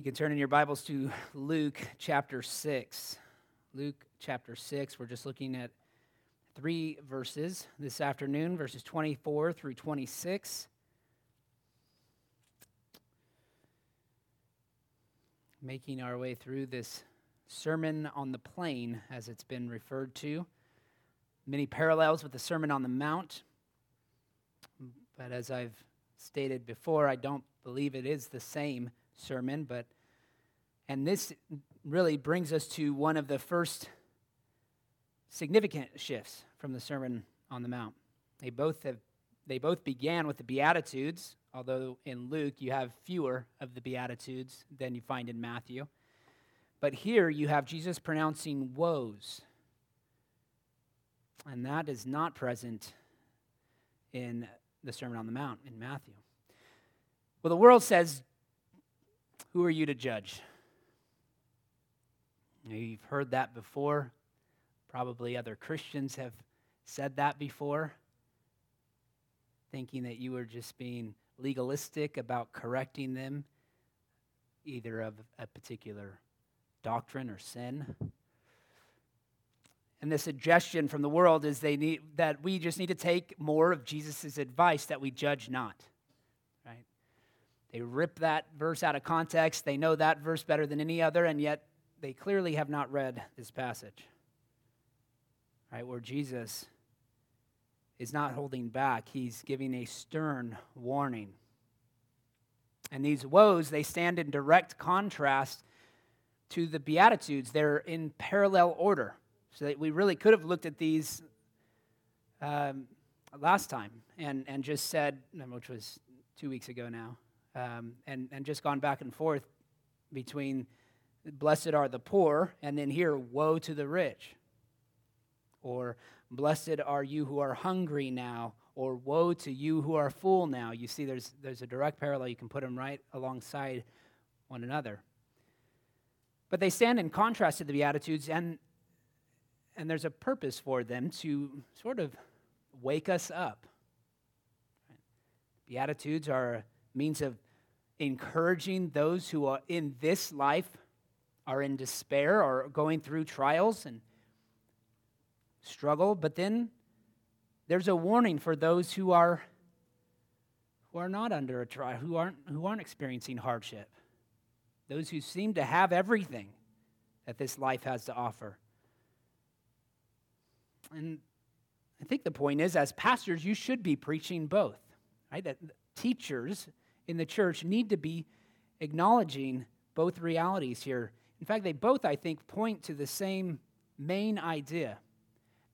You can turn in your Bibles to Luke chapter 6. Luke chapter 6. We're just looking at three verses this afternoon, verses 24 through 26. Making our way through this Sermon on the Plain, as it's been referred to. Many parallels with the Sermon on the Mount. But as I've stated before, I don't believe it is the same sermon, but and this really brings us to one of the first significant shifts from the Sermon on the Mount. They both have they both began with the Beatitudes, although in Luke you have fewer of the Beatitudes than you find in Matthew. But here you have Jesus pronouncing woes. And that is not present in the Sermon on the Mount in Matthew. Well, the world says, Who are you to judge? You've heard that before. Probably other Christians have said that before, thinking that you were just being legalistic about correcting them, either of a particular doctrine or sin. And the suggestion from the world is they need, that we just need to take more of Jesus' advice that we judge not. They rip that verse out of context. They know that verse better than any other, and yet they clearly have not read this passage. Right? Where Jesus is not holding back, he's giving a stern warning. And these woes, they stand in direct contrast to the Beatitudes. They're in parallel order. So that we really could have looked at these um, last time and, and just said, which was two weeks ago now, um, and, and just gone back and forth between blessed are the poor, and then here, woe to the rich. Or blessed are you who are hungry now, or woe to you who are full now. You see, there's, there's a direct parallel. You can put them right alongside one another. But they stand in contrast to the Beatitudes, and and there's a purpose for them to sort of wake us up. Beatitudes are means of encouraging those who are in this life are in despair or going through trials and struggle, but then there's a warning for those who are who are not under a trial, who aren't who aren't experiencing hardship. Those who seem to have everything that this life has to offer. And I think the point is, as pastors, you should be preaching both, right? That teachers in the church need to be acknowledging both realities here. In fact, they both, I think, point to the same main idea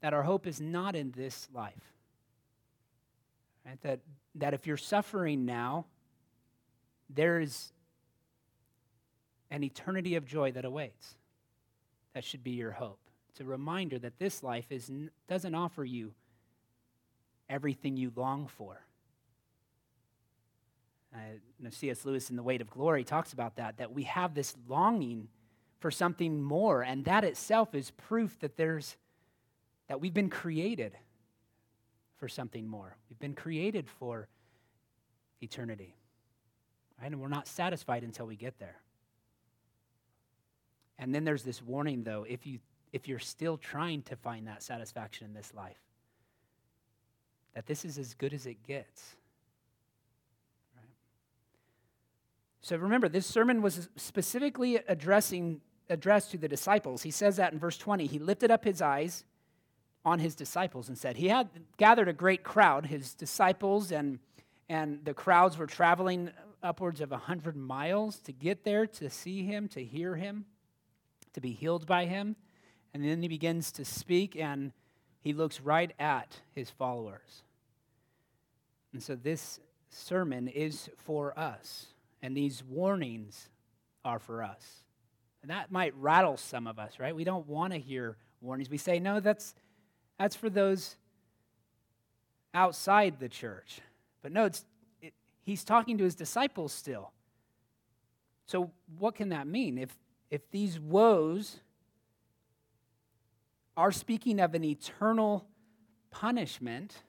that our hope is not in this life. Right? That, that if you're suffering now, there is an eternity of joy that awaits. That should be your hope. It's a reminder that this life is, doesn't offer you everything you long for. Uh, C.S. Lewis in The Weight of Glory talks about that, that we have this longing for something more, and that itself is proof that there's that we've been created for something more. We've been created for eternity. Right? And we're not satisfied until we get there. And then there's this warning, though if you if you're still trying to find that satisfaction in this life. That this is as good as it gets. Right? So remember, this sermon was specifically addressing addressed to the disciples. He says that in verse 20. He lifted up his eyes on his disciples and said, He had gathered a great crowd, his disciples, and, and the crowds were traveling upwards of 100 miles to get there to see him, to hear him, to be healed by him. And then he begins to speak, and he looks right at his followers. And so this sermon is for us, and these warnings are for us. And that might rattle some of us, right? We don't want to hear warnings. We say, no, that's, that's for those outside the church. But no, it's, it, he's talking to his disciples still. So, what can that mean? If, if these woes are speaking of an eternal punishment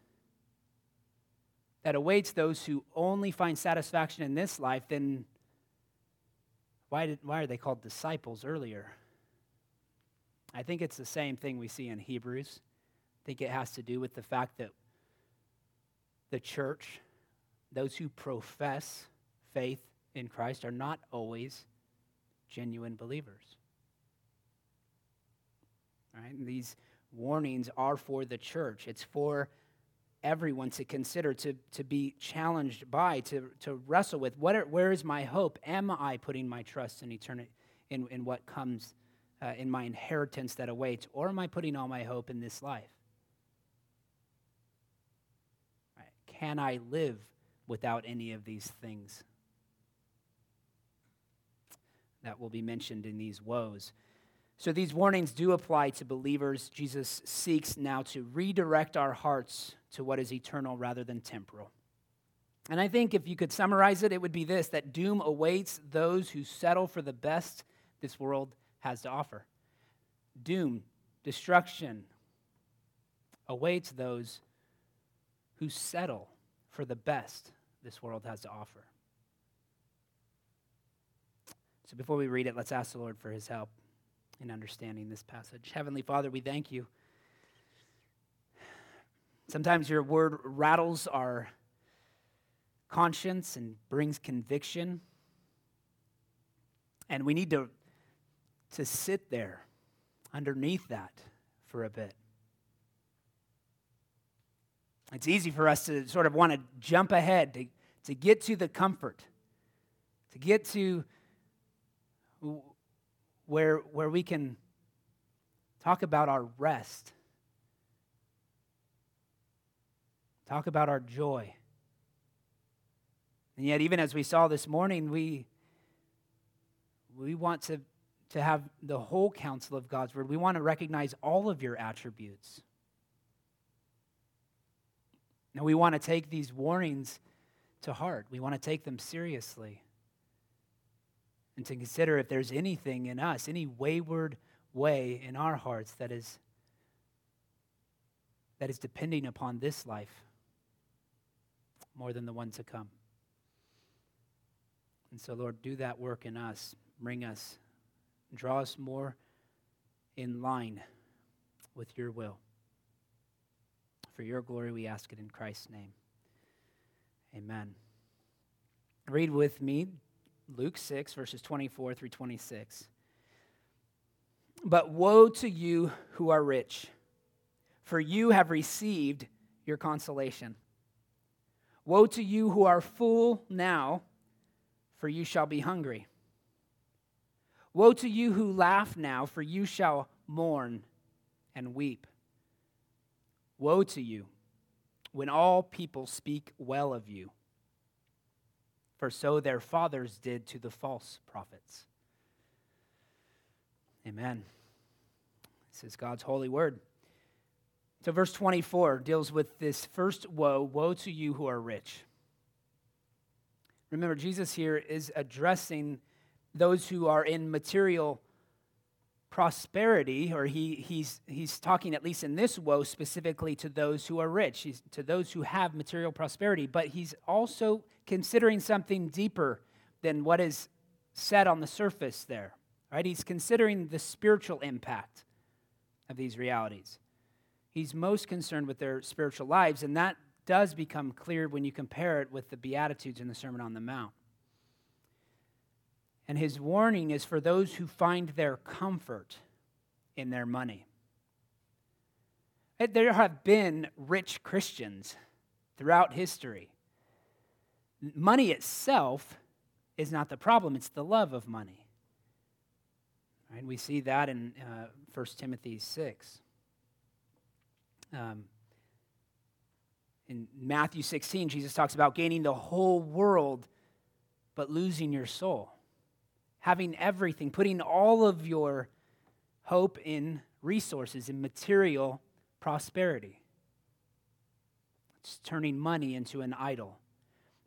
that awaits those who only find satisfaction in this life, then Why, did, why are they called disciples earlier? I think it's the same thing we see in Hebrews. I think it has to do with the fact that the church, those who profess faith in Christ, are not always genuine believers. Right? And these warnings are for the church. It's for everyone to consider, to, to be challenged by, to, to wrestle with. What are, where is my hope? Am I putting my trust in eternity, in, in what comes, uh, in my inheritance that awaits, or am I putting all my hope in this life? Can I live without any of these things? That will be mentioned in these woes. So these warnings do apply to believers. Jesus seeks now to redirect our hearts to what is eternal rather than temporal. And I think if you could summarize it, it would be this that doom awaits those who settle for the best this world has to offer. Doom, destruction, awaits those who settle for the best this world has to offer. So before we read it, let's ask the Lord for his help in understanding this passage. Heavenly Father, we thank you. Sometimes your word rattles our conscience and brings conviction. And we need to, to sit there underneath that for a bit. It's easy for us to sort of want to jump ahead, to, to get to the comfort, to get to where, where we can talk about our rest, talk about our joy. And yet, even as we saw this morning, we, we want to, to have the whole counsel of God's word. We want to recognize all of your attributes. And we want to take these warnings to heart, we want to take them seriously and to consider if there's anything in us, any wayward way in our hearts that is that is depending upon this life more than the one to come. And so, Lord, do that work in us. Bring us, draw us more in line with your will. For your glory, we ask it in Christ's name. Amen. Read with me Luke 6, verses 24 through 26. But woe to you who are rich, for you have received your consolation. Woe to you who are full now, for you shall be hungry. Woe to you who laugh now, for you shall mourn and weep. Woe to you when all people speak well of you for so their fathers did to the false prophets. Amen. This is God's holy word. So, verse 24 deals with this first woe Woe to you who are rich. Remember, Jesus here is addressing those who are in material prosperity, or he, he's, he's talking, at least in this woe, specifically to those who are rich, he's, to those who have material prosperity, but he's also considering something deeper than what is said on the surface there. Right? He's considering the spiritual impact of these realities. He's most concerned with their spiritual lives, and that does become clear when you compare it with the Beatitudes in the Sermon on the Mount. And his warning is for those who find their comfort in their money. There have been rich Christians throughout history. Money itself is not the problem, it's the love of money. Right? We see that in uh, 1 Timothy 6. Um, in Matthew 16, Jesus talks about gaining the whole world but losing your soul having everything, putting all of your hope in resources, in material prosperity. It's turning money into an idol.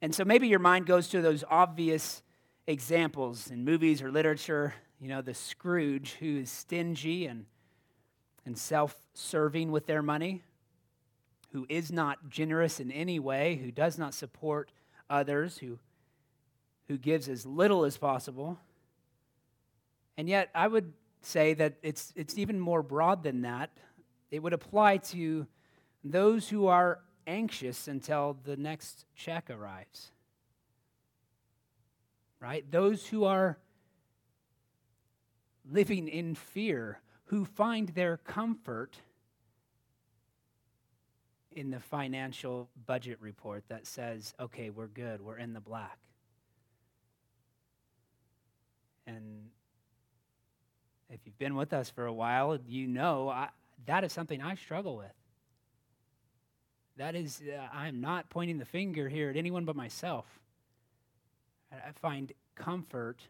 And so maybe your mind goes to those obvious examples in movies or literature, you know, the Scrooge who is stingy and, and self serving with their money, who is not generous in any way, who does not support others, who, who gives as little as possible. And yet, I would say that it's, it's even more broad than that. It would apply to those who are anxious until the next check arrives. Right? Those who are living in fear, who find their comfort in the financial budget report that says, okay, we're good, we're in the black. And if you've been with us for a while, you know I, that is something I struggle with. That is, uh, I'm not pointing the finger here at anyone but myself. I find comfort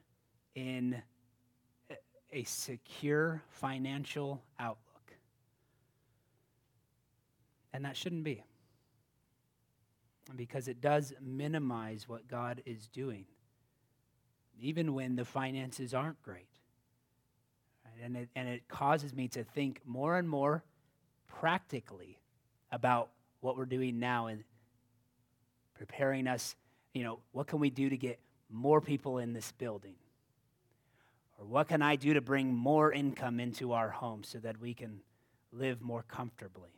in a secure financial outlook. And that shouldn't be. Because it does minimize what God is doing, even when the finances aren't great. And, it, and it causes me to think more and more practically about what we're doing now and preparing us. You know, what can we do to get more people in this building? Or what can I do to bring more income into our home so that we can live more comfortably?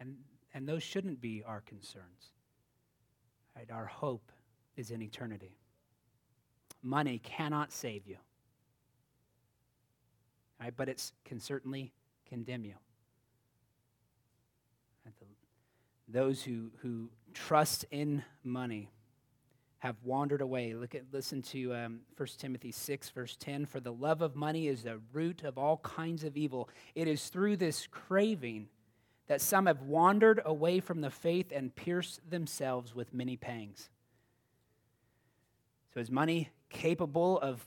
And, and those shouldn't be our concerns. Right? Our hope is in eternity. Money cannot save you, right? but it can certainly condemn you. Those who, who trust in money have wandered away. Look at, listen to um, 1 Timothy 6, verse 10. For the love of money is the root of all kinds of evil. It is through this craving that some have wandered away from the faith and pierced themselves with many pangs. So, is money capable of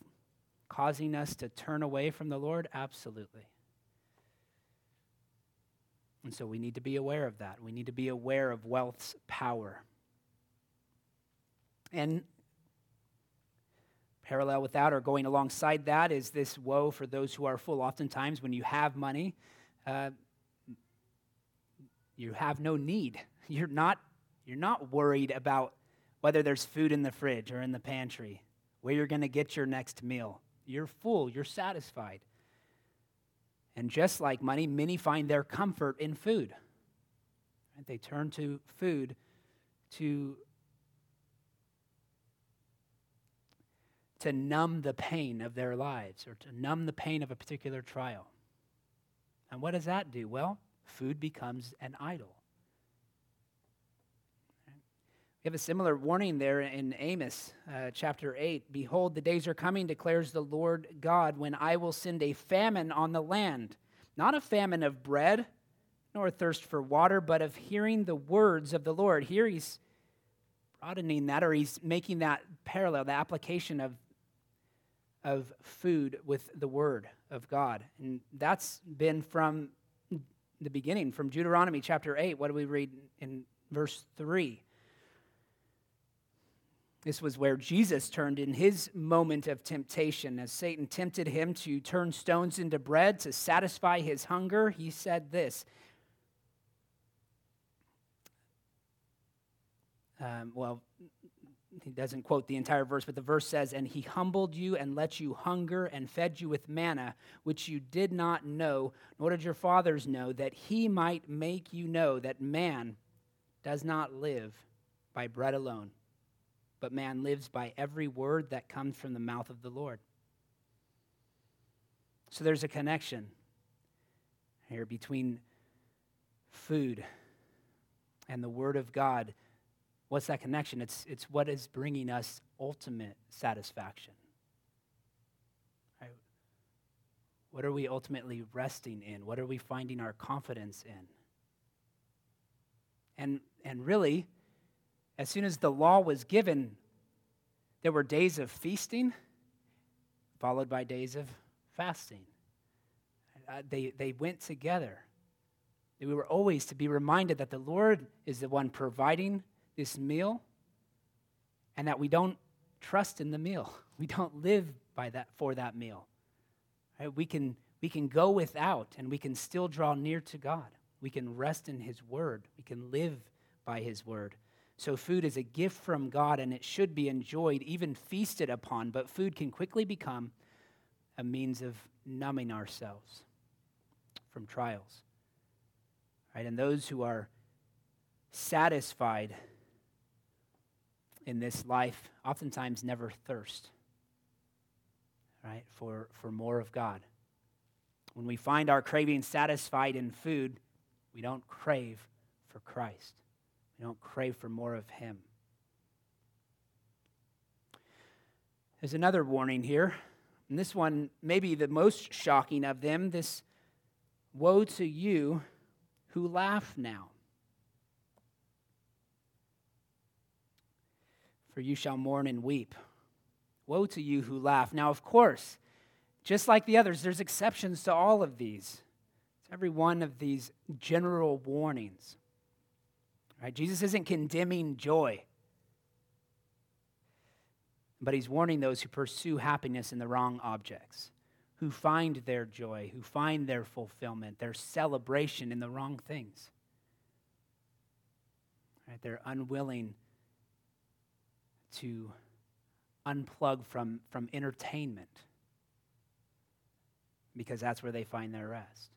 causing us to turn away from the Lord? Absolutely. And so we need to be aware of that. We need to be aware of wealth's power. And parallel with that, or going alongside that, is this woe for those who are full. Oftentimes, when you have money, uh, you have no need. You're not, you're not worried about whether there's food in the fridge or in the pantry, where you're going to get your next meal. You're full, you're satisfied. And just like money, many find their comfort in food. They turn to food to, to numb the pain of their lives or to numb the pain of a particular trial. And what does that do? Well, food becomes an idol. We have a similar warning there in Amos uh, chapter 8. Behold, the days are coming, declares the Lord God, when I will send a famine on the land, not a famine of bread, nor thirst for water, but of hearing the words of the Lord. Here he's broadening that, or he's making that parallel, the application of, of food with the word of God. And that's been from the beginning, from Deuteronomy chapter 8. What do we read in verse 3? This was where Jesus turned in his moment of temptation. As Satan tempted him to turn stones into bread to satisfy his hunger, he said this. Um, well, he doesn't quote the entire verse, but the verse says, And he humbled you and let you hunger and fed you with manna, which you did not know, nor did your fathers know, that he might make you know that man does not live by bread alone but man lives by every word that comes from the mouth of the Lord. So there's a connection here between food and the Word of God. What's that connection? It's, it's what is bringing us ultimate satisfaction. Right? What are we ultimately resting in? What are we finding our confidence in? And, and really, as soon as the law was given, there were days of feasting followed by days of fasting. Uh, they, they went together. We were always to be reminded that the Lord is the one providing this meal and that we don't trust in the meal. We don't live by that, for that meal. Right? We, can, we can go without and we can still draw near to God. We can rest in His word. We can live by His word. So, food is a gift from God and it should be enjoyed, even feasted upon, but food can quickly become a means of numbing ourselves from trials. Right? And those who are satisfied in this life oftentimes never thirst right for, for more of god. When we find our craving satisfied in food we don't crave for christ. We don't crave for more of him. There's another warning here and this one may be the most shocking of them this woe to you who laugh now for you shall mourn and weep. Woe to you who laugh. Now, of course, just like the others, there's exceptions to all of these. It's every one of these general warnings. Right? Jesus isn't condemning joy, but he's warning those who pursue happiness in the wrong objects, who find their joy, who find their fulfillment, their celebration in the wrong things. Right? They're unwilling to unplug from, from entertainment because that's where they find their rest.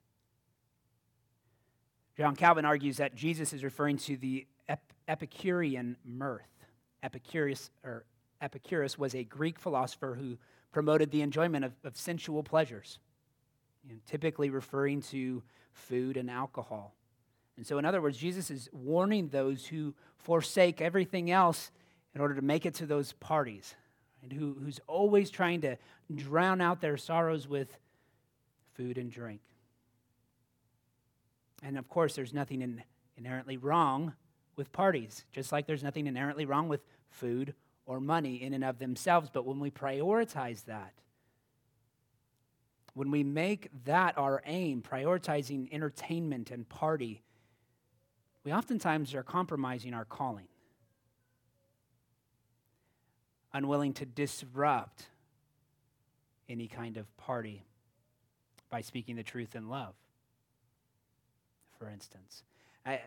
John Calvin argues that Jesus is referring to the Ep- Epicurean mirth. Epicurus, or Epicurus was a Greek philosopher who promoted the enjoyment of, of sensual pleasures, you know, typically referring to food and alcohol. And so, in other words, Jesus is warning those who forsake everything else in order to make it to those parties, and who, who's always trying to drown out their sorrows with food and drink. And of course, there's nothing in, inherently wrong with parties, just like there's nothing inherently wrong with food or money in and of themselves. But when we prioritize that, when we make that our aim, prioritizing entertainment and party, we oftentimes are compromising our calling unwilling to disrupt any kind of party by speaking the truth in love, for instance. I,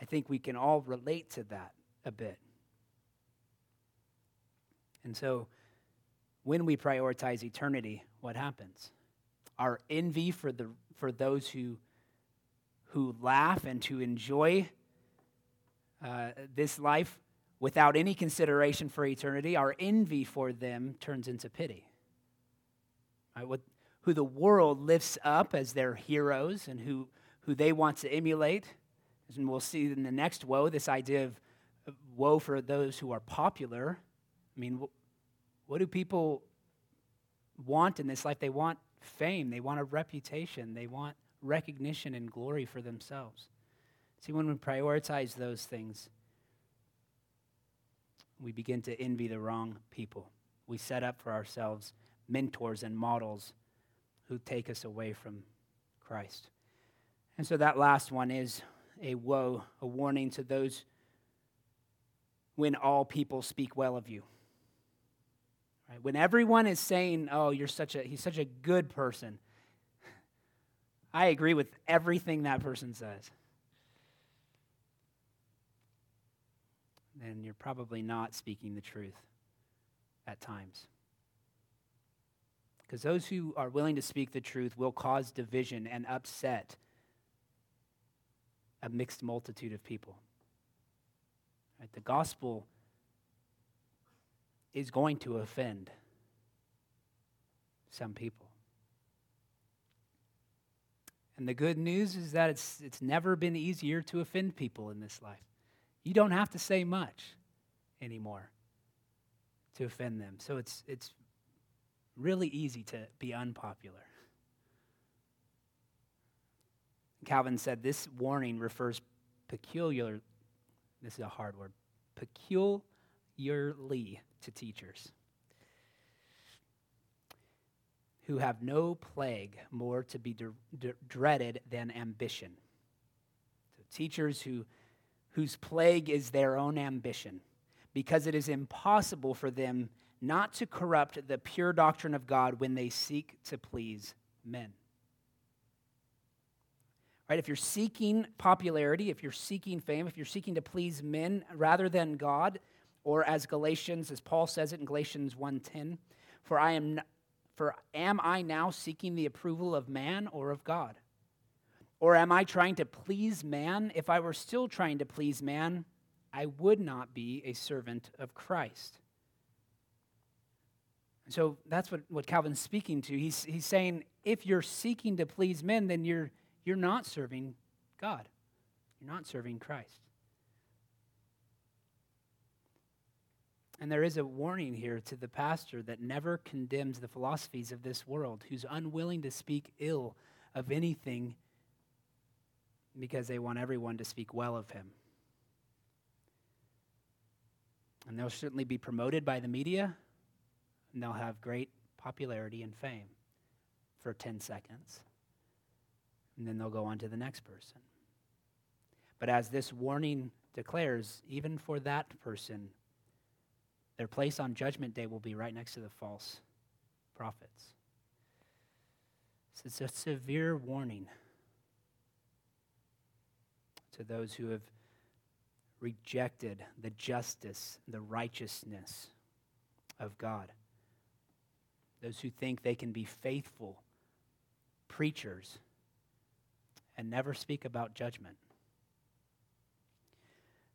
I think we can all relate to that a bit. And so, when we prioritize eternity, what happens? Our envy for, the, for those who, who laugh and to enjoy uh, this life without any consideration for eternity, our envy for them turns into pity. Right? What, who the world lifts up as their heroes and who, who they want to emulate. And we'll see in the next woe this idea of, of woe for those who are popular. I mean, what do people want in this life? They want fame, they want a reputation, they want recognition and glory for themselves. See, when we prioritize those things, we begin to envy the wrong people. We set up for ourselves mentors and models who take us away from Christ. And so that last one is a woe, a warning to those when all people speak well of you. Right? When everyone is saying, "Oh, you're such a he's such a good person." I agree with everything that person says. Then you're probably not speaking the truth at times. Because those who are willing to speak the truth will cause division and upset a mixed multitude of people. Right? The gospel is going to offend some people. And the good news is that it's, it's never been easier to offend people in this life. You don't have to say much anymore to offend them. So it's, it's really easy to be unpopular. Calvin said this warning refers peculiar, this is a hard word, peculiarly to teachers who have no plague more to be dreaded than ambition. So teachers who whose plague is their own ambition, because it is impossible for them not to corrupt the pure doctrine of God when they seek to please men. Right? If you're seeking popularity, if you're seeking fame, if you're seeking to please men rather than God, or as Galatians, as Paul says it in Galatians 1:10, for I am For am I now seeking the approval of man or of God? Or am I trying to please man? If I were still trying to please man, I would not be a servant of Christ. So that's what, what Calvin's speaking to. He's, he's saying if you're seeking to please men, then you're, you're not serving God, you're not serving Christ. And there is a warning here to the pastor that never condemns the philosophies of this world, who's unwilling to speak ill of anything because they want everyone to speak well of him. And they'll certainly be promoted by the media, and they'll have great popularity and fame for 10 seconds. And then they'll go on to the next person. But as this warning declares, even for that person, their place on Judgment Day will be right next to the false prophets. So it's a severe warning to those who have rejected the justice, the righteousness of God. Those who think they can be faithful preachers and never speak about judgment.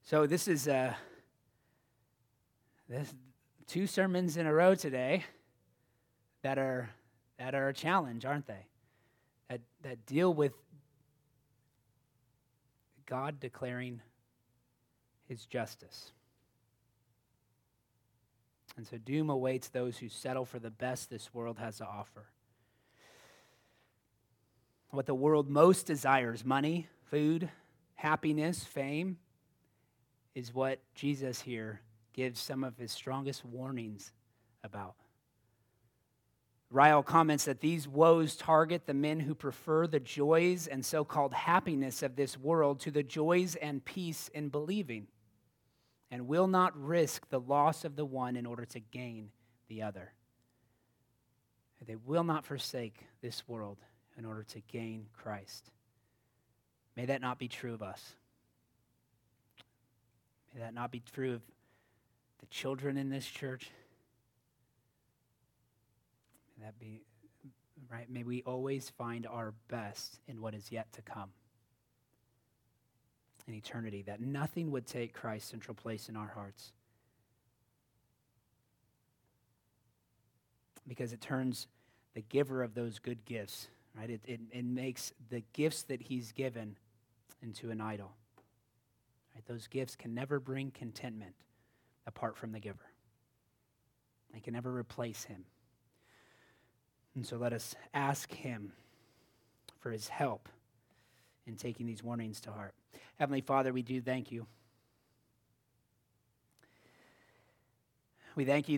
So this is uh, this two sermons in a row today that are that are a challenge, aren't they? That that deal with God declaring his justice. And so doom awaits those who settle for the best this world has to offer. What the world most desires money, food, happiness, fame is what Jesus here gives some of his strongest warnings about. Ryle comments that these woes target the men who prefer the joys and so called happiness of this world to the joys and peace in believing, and will not risk the loss of the one in order to gain the other. They will not forsake this world in order to gain Christ. May that not be true of us. May that not be true of the children in this church that be right? May we always find our best in what is yet to come in eternity, that nothing would take Christ's central place in our hearts. Because it turns the giver of those good gifts, right? It, it, it makes the gifts that he's given into an idol. Right? Those gifts can never bring contentment apart from the giver. They can never replace him. And so let us ask Him for His help in taking these warnings to heart. Heavenly Father, we do thank you. We thank you.